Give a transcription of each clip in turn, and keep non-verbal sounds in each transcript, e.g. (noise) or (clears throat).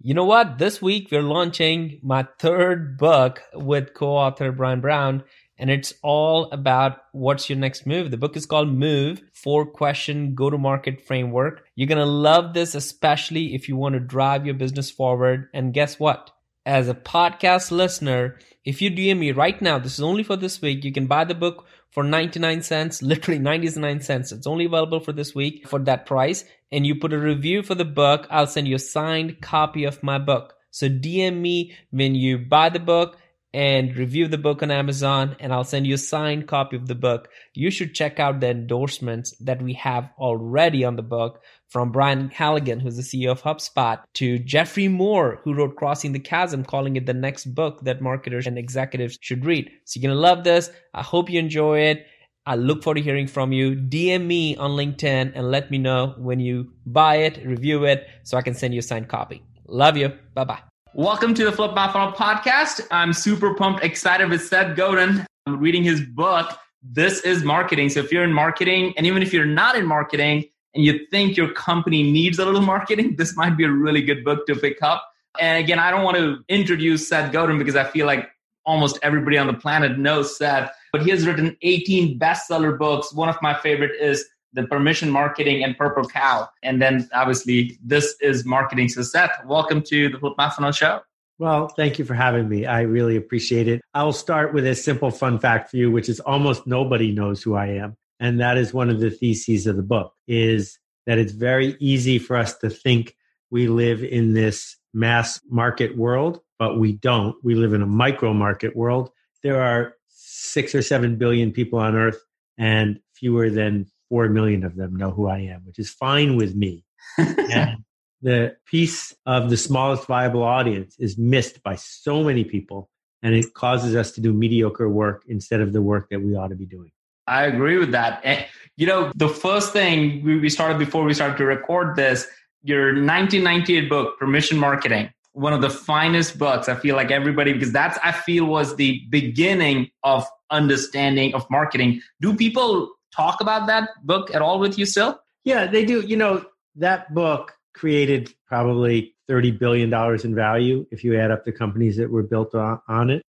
You know what? This week we're launching my third book with co-author Bryan Brown, and it's all about what's your next move. The book is called Move, four question go-to-market framework. You're going to love this, especially if you want to drive your business forward. And guess what? As a podcast listener, if you DM me right now, this is only for this week, you can buy the book for 99 cents, literally 99 cents. It's only available for this week for that price. And you put a review for the book, I'll send you a signed copy of my book. So DM me when you buy the book and review the book on Amazon and I'll send you a signed copy of the book. You should check out the endorsements that we have already on the book from Brian Halligan, who's the CEO of HubSpot, to Geoffrey Moore, who wrote Crossing the Chasm, calling it the next book that marketers and executives should read. So you're going to love this. I hope you enjoy it. I look forward to hearing from you. DM me on LinkedIn and let me know when you buy it, review it, so I can send you a signed copy. Love you. Bye bye. Welcome to the Flip My Funnel podcast. I'm super pumped, excited with Seth Godin. I'm reading his book. This is marketing. So if you're in marketing, and even if you're not in marketing, and you think your company needs a little marketing, (laughs) this might be a really good book to pick up. And again, I don't want to introduce Seth Godin because I feel like almost everybody on the planet knows Seth, but he has written 18 bestseller books. One of my favorite is The Permission Marketing and Purple Cow. And then obviously, this is marketing. So, Seth, welcome to the Flip Funnel Show. Well, thank you for having me. I really appreciate it. I'll start with a simple fun fact for you, which is almost nobody knows who I am and that is one of the theses of the book is that it's very easy for us to think we live in this mass market world but we don't. We live in a micro market world. There are 6 or 7 billion people on earth and fewer than 4 million of them know who I am which is fine with me. (laughs) And the piece of the smallest viable audience is missed by so many people and it causes us to do mediocre work instead of the work that we ought to be doing. I agree with that. And, you know, the first thing we started before we started to record this, your 1998 book, Permission Marketing, one of the finest books. I feel like everybody, because that's, I feel, was the beginning of understanding of marketing. Do people talk about that book at all with you still? Yeah, they do. You know, that book created probably $30 billion in value if you add up the companies that were built on, on it.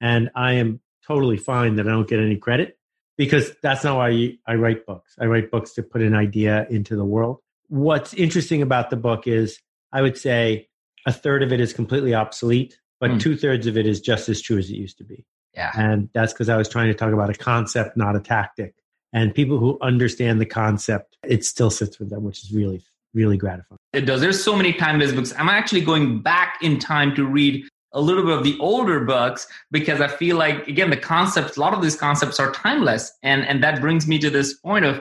And I am totally fine that I don't get any credit because that's not why I write books. I write books to put an idea into the world. What's interesting about the book is I would say a third of it is completely obsolete, but mm. two thirds of it is just as true as it used to be. Yeah. And that's because I was trying to talk about a concept, not a tactic. And people who understand the concept, it still sits with them, which is really, really gratifying. It does. There's so many time-based books. I'm actually going back in time to read a little bit of the older books because I feel like again the concepts, a lot of these concepts are timeless, and and that brings me to this point of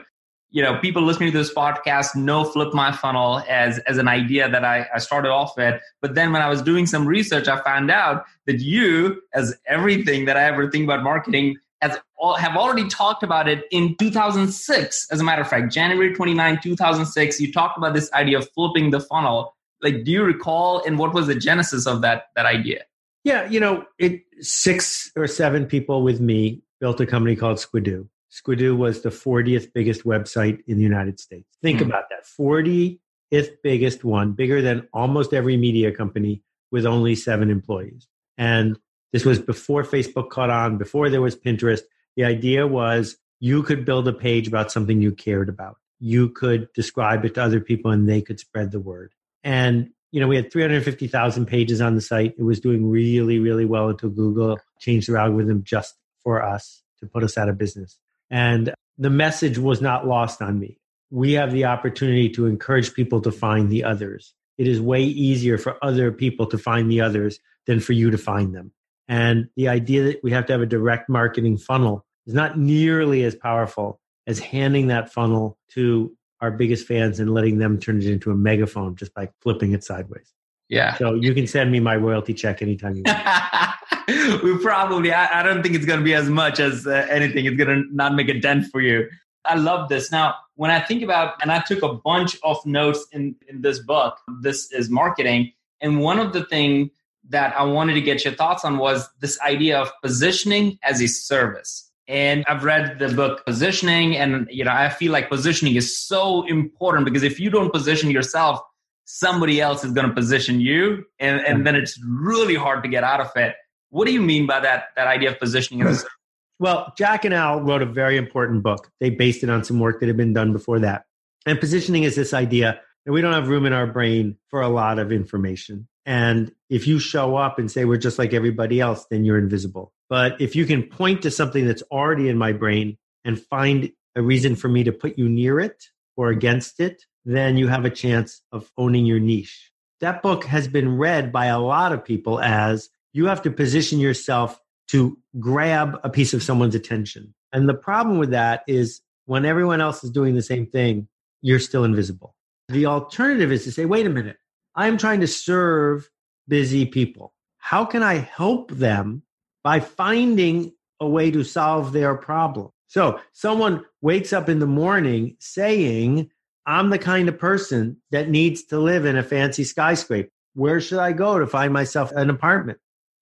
you know people listening to this podcast know flip my funnel as as an idea that I, I started off with. But then when i was doing some research i found out that you as everything that i ever think about marketing has all, have already talked about it in 2006 as a matter of fact january 29 2006 you talked about this idea of flipping the funnel. Like do you recall and what was the genesis of that that idea? Yeah you know it six or seven people with me built a company called squidoo squidoo was the 40th biggest website in the united states think mm-hmm. about that 40th biggest one bigger than almost every media company with only seven employees and this was before facebook caught on before there was pinterest the idea was you could build a page about something you cared about you could describe it to other people and they could spread the word and you know, we had 350,000 pages on the site. It was doing really, really well until Google changed their algorithm just for us to put us out of business. And the message was not lost on me. We have the opportunity to encourage people to find the others. It is way easier for other people to find the others than for you to find them. And the idea that we have to have a direct marketing funnel is not nearly as powerful as handing that funnel to our biggest fans and letting them turn it into a megaphone just by flipping it sideways. Yeah. So you can send me my royalty check anytime you want. (laughs) (laughs) we probably, I, I, don't think it's going to be as much as uh, anything. It's going to not make a dent for you. I love this. Now, when I think about, and I took a bunch of notes in, in this book, this is marketing. And one of the things that I wanted to get your thoughts on was this idea of positioning as a service. And I've read the book Positioning, and you know, I feel like positioning is so important because if you don't position yourself, somebody else is going to position you, and, and then it's really hard to get out of it. What do you mean by that that idea of positioning as? (clears throat) Well, Jack and Al wrote a very important book. They based it on some work that had been done before that. And positioning is this idea that we don't have room in our brain for a lot of information. And if you show up and say we're just like everybody else, then you're invisible. But if you can point to something that's already in my brain and find a reason for me to put you near it or against it, then you have a chance of owning your niche. That book has been read by a lot of people as you have to position yourself to grab a piece of someone's attention. And the problem with that is when everyone else is doing the same thing, you're still invisible. The alternative is to say, wait a minute, I'm trying to serve busy people. How can I help them by finding a way to solve their problem? So someone wakes up in the morning saying, I'm the kind of person that needs to live in a fancy skyscraper. Where should I go to find myself an apartment?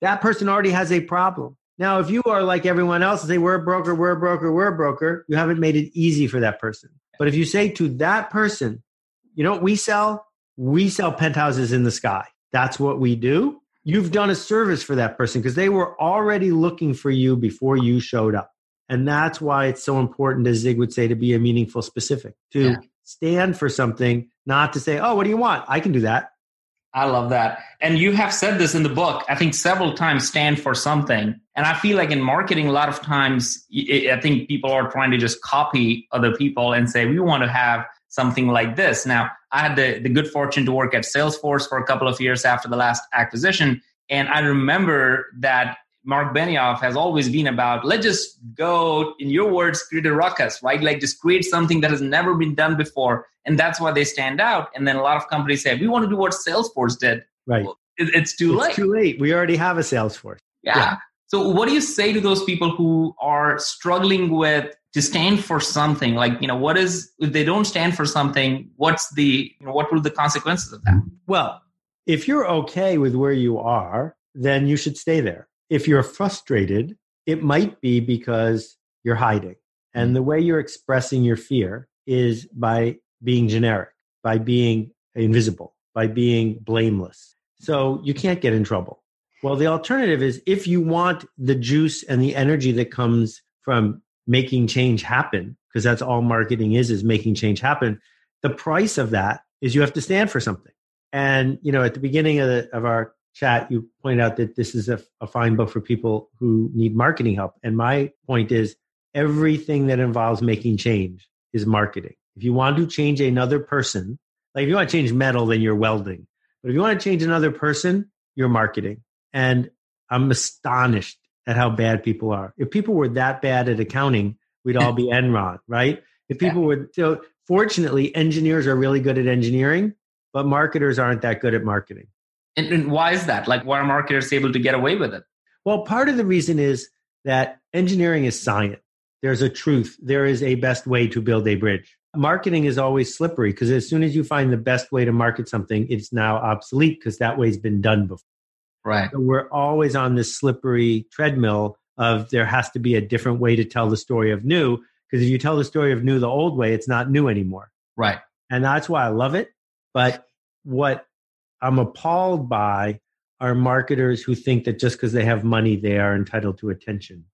That person already has a problem. Now, if you are like everyone else and say, we're a broker, we're a broker, we're a broker, you haven't made it easy for that person. But if you say to that person, you know what we sell? we sell penthouses in the sky. That's what we do. You've done a service for that person because they were already looking for you before you showed up. And that's why it's so important, as Zig would say, to be a meaningful specific, to yeah. stand for something, not to say, oh, what do you want? I can do that. I love that. And you have said this in the book, I think several times stand for something. And I feel like in marketing, a lot of times, I think people are trying to just copy other people and say, we want to have something like this. Now, I had the, the good fortune to work at Salesforce for a couple of years after the last acquisition. And I remember that Marc Benioff has always been about let's just go, in your words, create a ruckus, right? Like just create something that has never been done before. And that's why they stand out. And then a lot of companies say, we want to do what Salesforce did. Right. Well, it, it's too it's late. too late. We already have a Salesforce. Yeah. yeah. So what do you say to those people who are struggling with to stand for something like you know what is if they don't stand for something what's the you know, what will the consequences of that well if you're okay with where you are then you should stay there if you're frustrated it might be because you're hiding. And mm. the way you're expressing your fear is by being generic by being invisible by being blameless. So you can't get in trouble. Well the alternative is if you want the juice and the energy that comes from making change happen because that's all marketing is is making change happen the price of that is you have to stand for something. And you know at the beginning of, the, of our chat you point out that this is a, a fine book for people who need marketing help and my point is everything that involves making change is marketing if you want to change another person like if you want to change metal then you're welding but if you want to change another person you're marketing and i'm astonished at how bad people are. If people were that bad at accounting, we'd all be (laughs) Enron, right? If people yeah. were so fortunately, engineers are really good at engineering, but marketers aren't that good at marketing. And, and why is that? Like, why are marketers able to get away with it? Well, part of the reason is that engineering is science. There's a truth. There is a best way to build a bridge. Marketing is always slippery because as soon as you find the best way to market something, it's now obsolete because that way's been done before. Right. So we're always on this slippery treadmill of there has to be a different way to tell the story of new. Because if you tell the story of new the old way, it's not new anymore. Right. And that's why I love it. But what I'm appalled by are marketers who think that just because they have money, they are entitled to attention.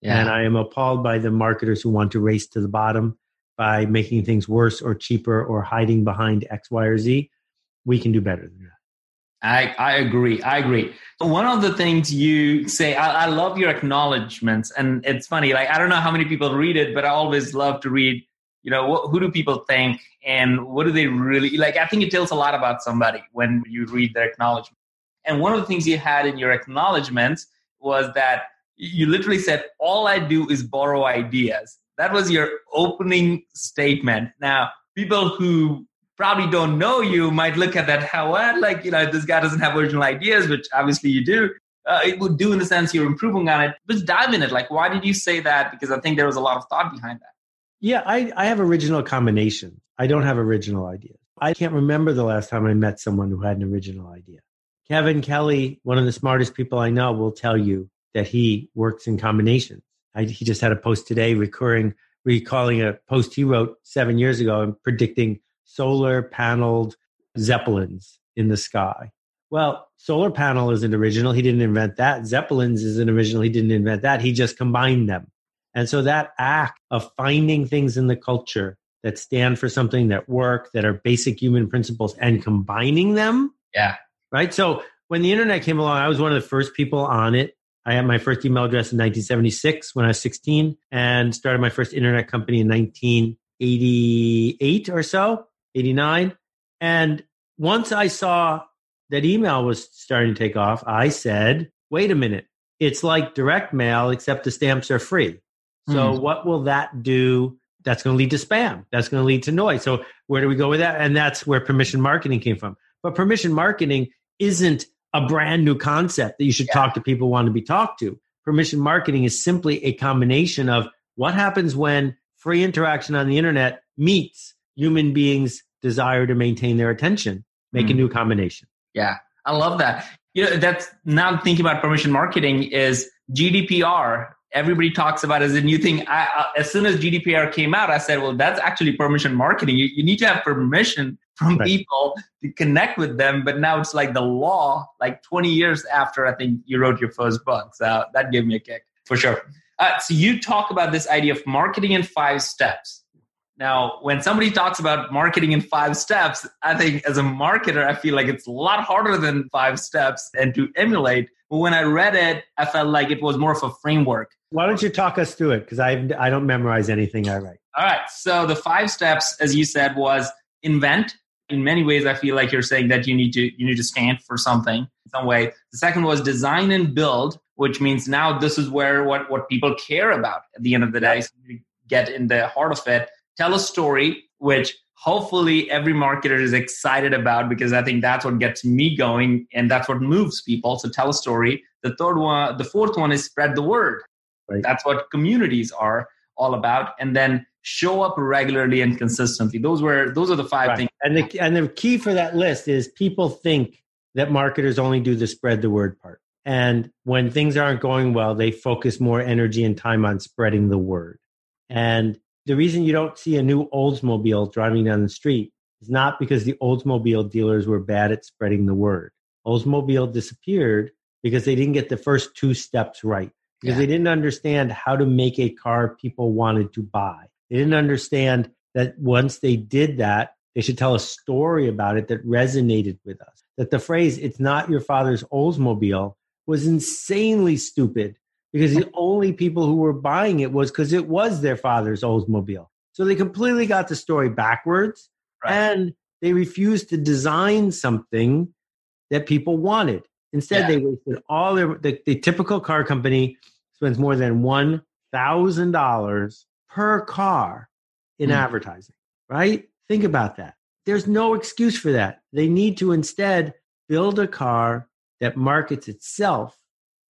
Yeah. And I am appalled by the marketers who want to race to the bottom by making things worse or cheaper or hiding behind X, Y, or Z. We can do better than that. I, I agree. I agree. One of the things you say, I, I, love your acknowledgments. And it's funny, like, I don't know how many people read it, but I always love to read, you know, what, who do people think and what do they really like? I think it tells a lot about somebody when you read their acknowledgement. And one of the things you had in your acknowledgments was that you literally said, All I do is borrow ideas. That was your opening statement. Now, people who probably don't know you might look at that how like you know this guy doesn't have original ideas which obviously you do uh, it would do in the sense you're improving on it let's dive in it like why did you say that because i think there was a lot of thought behind that yeah i, I have original combination i don't have original ideas i can't remember the last time i met someone who had an original idea kevin kelly one of the smartest people i know will tell you that he works in combinations I, he just had a post today recurring recalling a post he wrote seven years ago and predicting solar paneled zeppelins in the sky. Well, solar panel is an original. He didn't invent that. Zeppelins is an original. He didn't invent that. He just combined them. And so that act of finding things in the culture that stand for something that work, that are basic human principles, and combining them. Yeah. Right. So when the internet came along, I was one of the first people on it. I had my first email address in 1976 when I was 16 and started my first internet company in 1988 or so, 89. And once I saw that email was starting to take off, I said, wait a minute. It's like direct mail, except the stamps are free. So mm. what will that do? That's going to lead to spam. That's going to lead to noise. So where do we go with that? And that's where permission marketing came from. But permission marketing isn't a brand new concept that you should yeah. talk to people who want to be talked to. Permission marketing is simply a combination of what happens when free interaction on the internet meets human beings' desire to maintain their attention. Make mm. a new combination. Yeah, I love that. You know, that's now thinking about permission marketing is GDPR everybody talks about as a new thing. I, uh, as soon as GDPR came out, I said, well, that's actually permission marketing. You, you need to have permission from right. people to connect with them. But now it's like the law, like 20 years after I think you wrote your first book. So that gave me a kick for sure. Uh, so you talk about this idea of marketing in five steps. Now, when somebody talks about marketing in five steps, I think as a marketer, I feel like it's a lot harder than five steps and to emulate. But when I read it, I felt like it was more of a framework. Why don't you talk us through it? Because I I don't memorize anything I write. All right. So the five steps, as you said, was invent. In many ways, I feel like you're saying that you need to you need to stand for something in some way. The second was design and build, which means now this is where what what people care about at the end of the day. So get in the heart of it. Tell a story, which hopefully every marketer is excited about because I think that's what gets me going and that's what moves people. So tell a story. The third one, the fourth one is spread the word. Right. That's what communities are all about. And then show up regularly and consistently. Those were those are the five right. things. And the and the key for that list is people think that marketers only do the spread the word part. And when things aren't going well, they focus more energy and time on spreading the word. And the reason you don't see a new Oldsmobile driving down the street is not because the Oldsmobile dealers were bad at spreading the word. Oldsmobile disappeared because they didn't get the first two steps right because yeah. they didn't understand how to make a car people wanted to buy. They didn't understand that once they did that, they should tell a story about it that resonated with us. That the phrase, it's not your father's Oldsmobile, was insanely stupid because the only people who were buying it was because it was their father's Oldsmobile. So they completely got the story backwards right. and they refused to design something that people wanted. Instead, yeah. they wasted all their the, the typical car company spends more than one thousand dollars per car in mm. advertising. Right? Think about that. There's no excuse for that. They need to instead build a car that markets itself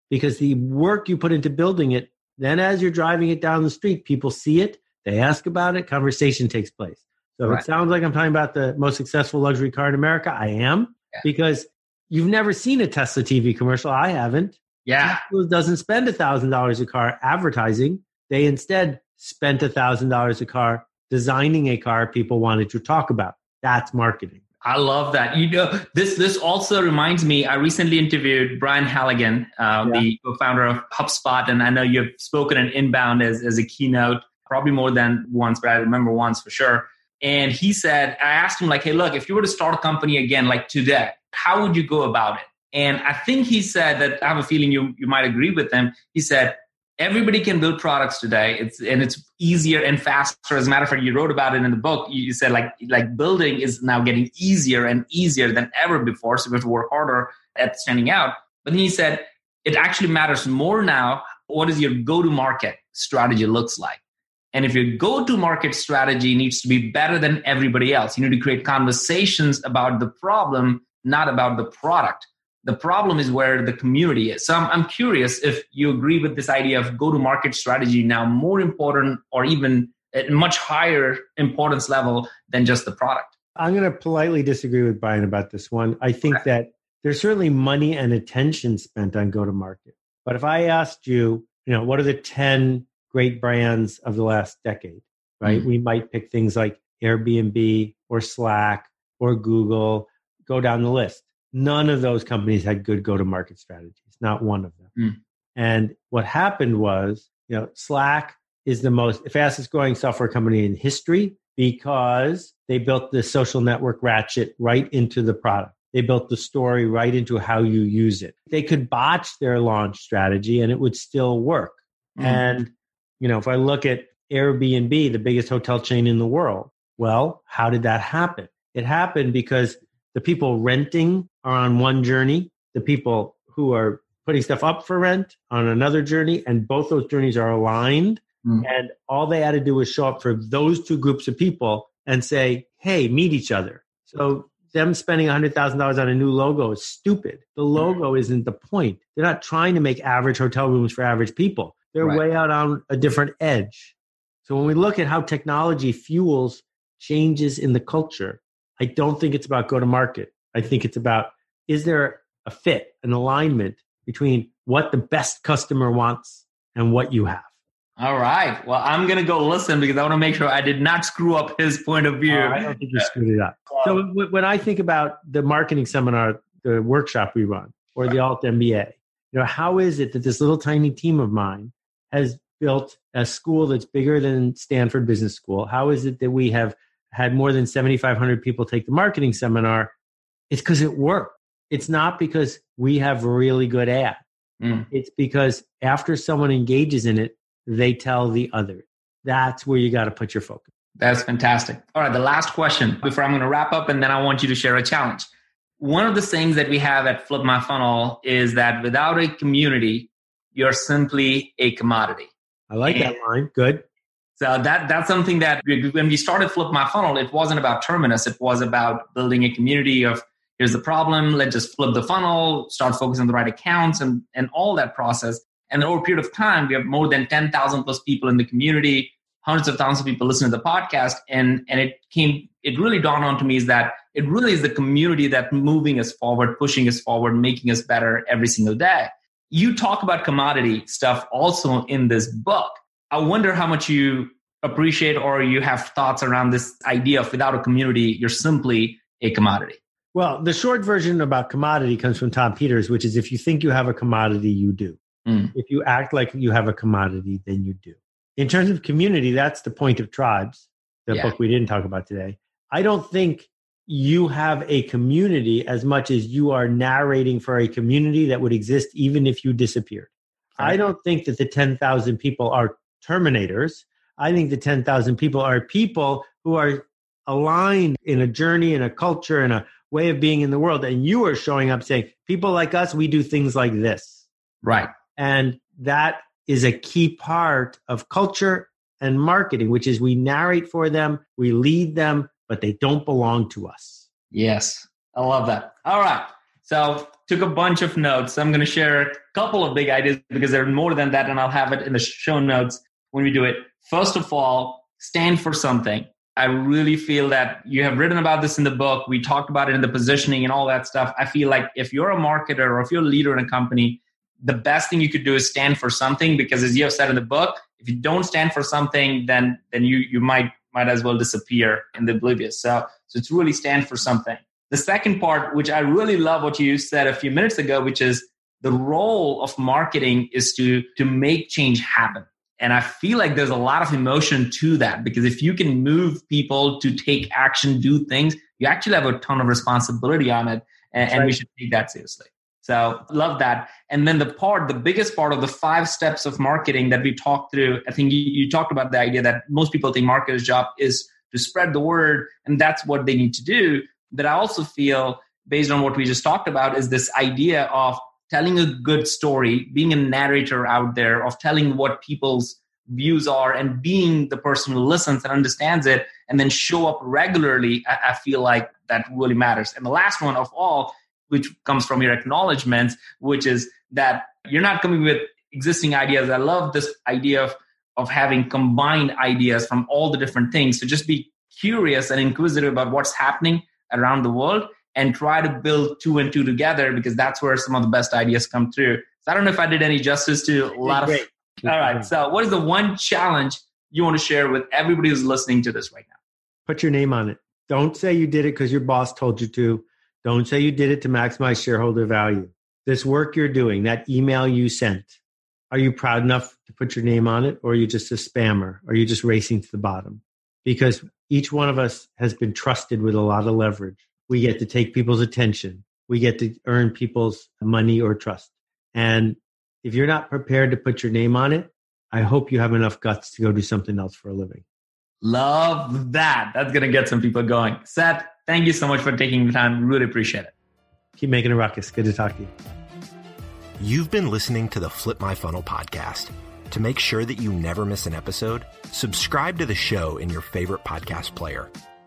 because the work you put into building it, then as you're driving it down the street, people see it, they ask about it, conversation takes place. So right. it sounds like I'm talking about the most successful luxury car in America. I am yeah. because You've never seen a Tesla TV commercial. I haven't. Yeah. Tesla doesn't spend a thousand dollars a car advertising. They instead spent a thousand dollars a car designing a car people wanted to talk about. That's marketing. I love that. You know, this this also reminds me. I recently interviewed Brian Halligan, uh, yeah. the co-founder of HubSpot, and I know you've spoken in Inbound as as a keynote, probably more than once, but I remember once for sure. And he said, I asked him like, "Hey, look, if you were to start a company again, like today, how would you go about it? And I think he said that I have a feeling you, you might agree with him. He said, everybody can build products today. It's and it's easier and faster. As a matter of fact, you wrote about it in the book. You said like like building is now getting easier and easier than ever before. So we have to work harder at standing out. But he said it actually matters more now. What is your go-to-market strategy looks like? And if your go to market strategy needs to be better than everybody else, you need to create conversations about the problem, not about the product. The problem is where the community is. So I'm, I'm curious if you agree with this idea of go to market strategy now more important or even at much higher importance level than just the product. I'm going to politely disagree with Brian about this one. I think okay. that there's certainly money and attention spent on go to market. But if I asked you, you know, what are the 10 great brands of the last decade, right? Mm-hmm. We might pick things like Airbnb or Slack or Google, go down the list. None of those companies had good go to market strategies, not one of them. Mm. And what happened was, you know, Slack is the most fastest growing software company in history because they built the social network ratchet right into the product. They built the story right into how you use it. They could botch their launch strategy and it would still work. Mm. And, you know, if I look at Airbnb, the biggest hotel chain in the world, well, how did that happen? It happened because the people renting are on one journey, the people who are putting stuff up for rent on another journey, and both those journeys are aligned. Mm. And all they had to do was show up for those two groups of people and say, hey, meet each other. So them spending $100,000 on a new logo is stupid. The logo isn't the point. They're not trying to make average hotel rooms for average people. They're right. way out on a different edge. So when we look at how technology fuels changes in the culture, I don't think it's about go to market. I think it's about is there a fit, an alignment between what the best customer wants and what you have? All right. Well, I'm going to go listen because I want to make sure I did not screw up his point of view. Uh, I don't think you screwed it up. Uh, so when I think about the marketing seminar, the workshop we run, or the Alt MBA, you know, how is it that this little tiny team of mine has built a school that's bigger than Stanford Business School? How is it that we have had more than 7,500 people take the marketing seminar? It's because it worked. It's not because we have really good ads. Mm. It's because after someone engages in it, they tell the other. That's where you got to put your focus. That's fantastic. All right, the last question before I'm going to wrap up, and then I want you to share a challenge. One of the things that we have at Flip My Funnel is that without a community, you're simply a commodity. I like and that line. Good. So that that's something that when we started Flip My Funnel, it wasn't about Terminus. It was about building a community of here's the problem, let's just flip the funnel, start focusing on the right accounts and, and all that process. And over a period of time, we have more than 10,000 plus people in the community, hundreds of thousands of people listen to the podcast. And, and it came, it really dawned on to me is that it really is the community that moving us forward, pushing us forward, making us better every single day. You talk about commodity stuff also in this book. I wonder how much you appreciate or you have thoughts around this idea of without a community, you're simply a commodity. Well, the short version about commodity comes from Tom Peters, which is if you think you have a commodity, you do. Mm. If you act like you have a commodity, then you do. In terms of community, that's the point of tribes, the yeah. book we didn't talk about today. I don't think you have a community as much as you are narrating for a community that would exist even if you disappeared. Right. I don't think that the 10,000 people are terminators. I think the 10,000 people are people who are aligned in a journey, in a culture, in a way of being in the world. And you are showing up saying, people like us, we do things like this. Right. And that is a key part of culture and marketing, which is we narrate for them, we lead them, but they don't belong to us. Yes, I love that. All right. So, took a bunch of notes. I'm going to share a couple of big ideas because there are more than that, and I'll have it in the show notes when we do it. First of all, stand for something. I really feel that you have written about this in the book. We talked about it in the positioning and all that stuff. I feel like if you're a marketer or if you're a leader in a company, the best thing you could do is stand for something because as you have said in the book if you don't stand for something then then you you might might as well disappear in the oblivious so so it's really stand for something the second part which i really love what you said a few minutes ago which is the role of marketing is to to make change happen and i feel like there's a lot of emotion to that because if you can move people to take action do things you actually have a ton of responsibility on it and, and we should take that seriously so love that. And then the part, the biggest part of the five steps of marketing that we talked through, I think you, you talked about the idea that most people think marketers' job is to spread the word, and that's what they need to do. But I also feel, based on what we just talked about, is this idea of telling a good story, being a narrator out there, of telling what people's views are and being the person who listens and understands it and then show up regularly, I, I feel like that really matters. And the last one of all, which comes from your acknowledgments, which is that you're not coming with existing ideas. I love this idea of, of having combined ideas from all the different things. So just be curious and inquisitive about what's happening around the world and try to build two and two together because that's where some of the best ideas come through. So I don't know if I did any justice to a lot of. (laughs) All right. So, what is the one challenge you want to share with everybody who's listening to this right now? Put your name on it. Don't say you did it because your boss told you to. Don't say you did it to maximize shareholder value. This work you're doing, that email you sent, are you proud enough to put your name on it or are you just a spammer? Are you just racing to the bottom? Because each one of us has been trusted with a lot of leverage. We get to take people's attention. We get to earn people's money or trust. And if you're not prepared to put your name on it, I hope you have enough guts to go do something else for a living. Love that. That's going to get some people going. Seth, thank you so much for taking the time. Really appreciate it. Keep making a ruckus. Good to talk to you. You've been listening to the Flip My Funnel podcast. To make sure that you never miss an episode, subscribe to the show in your favorite podcast player.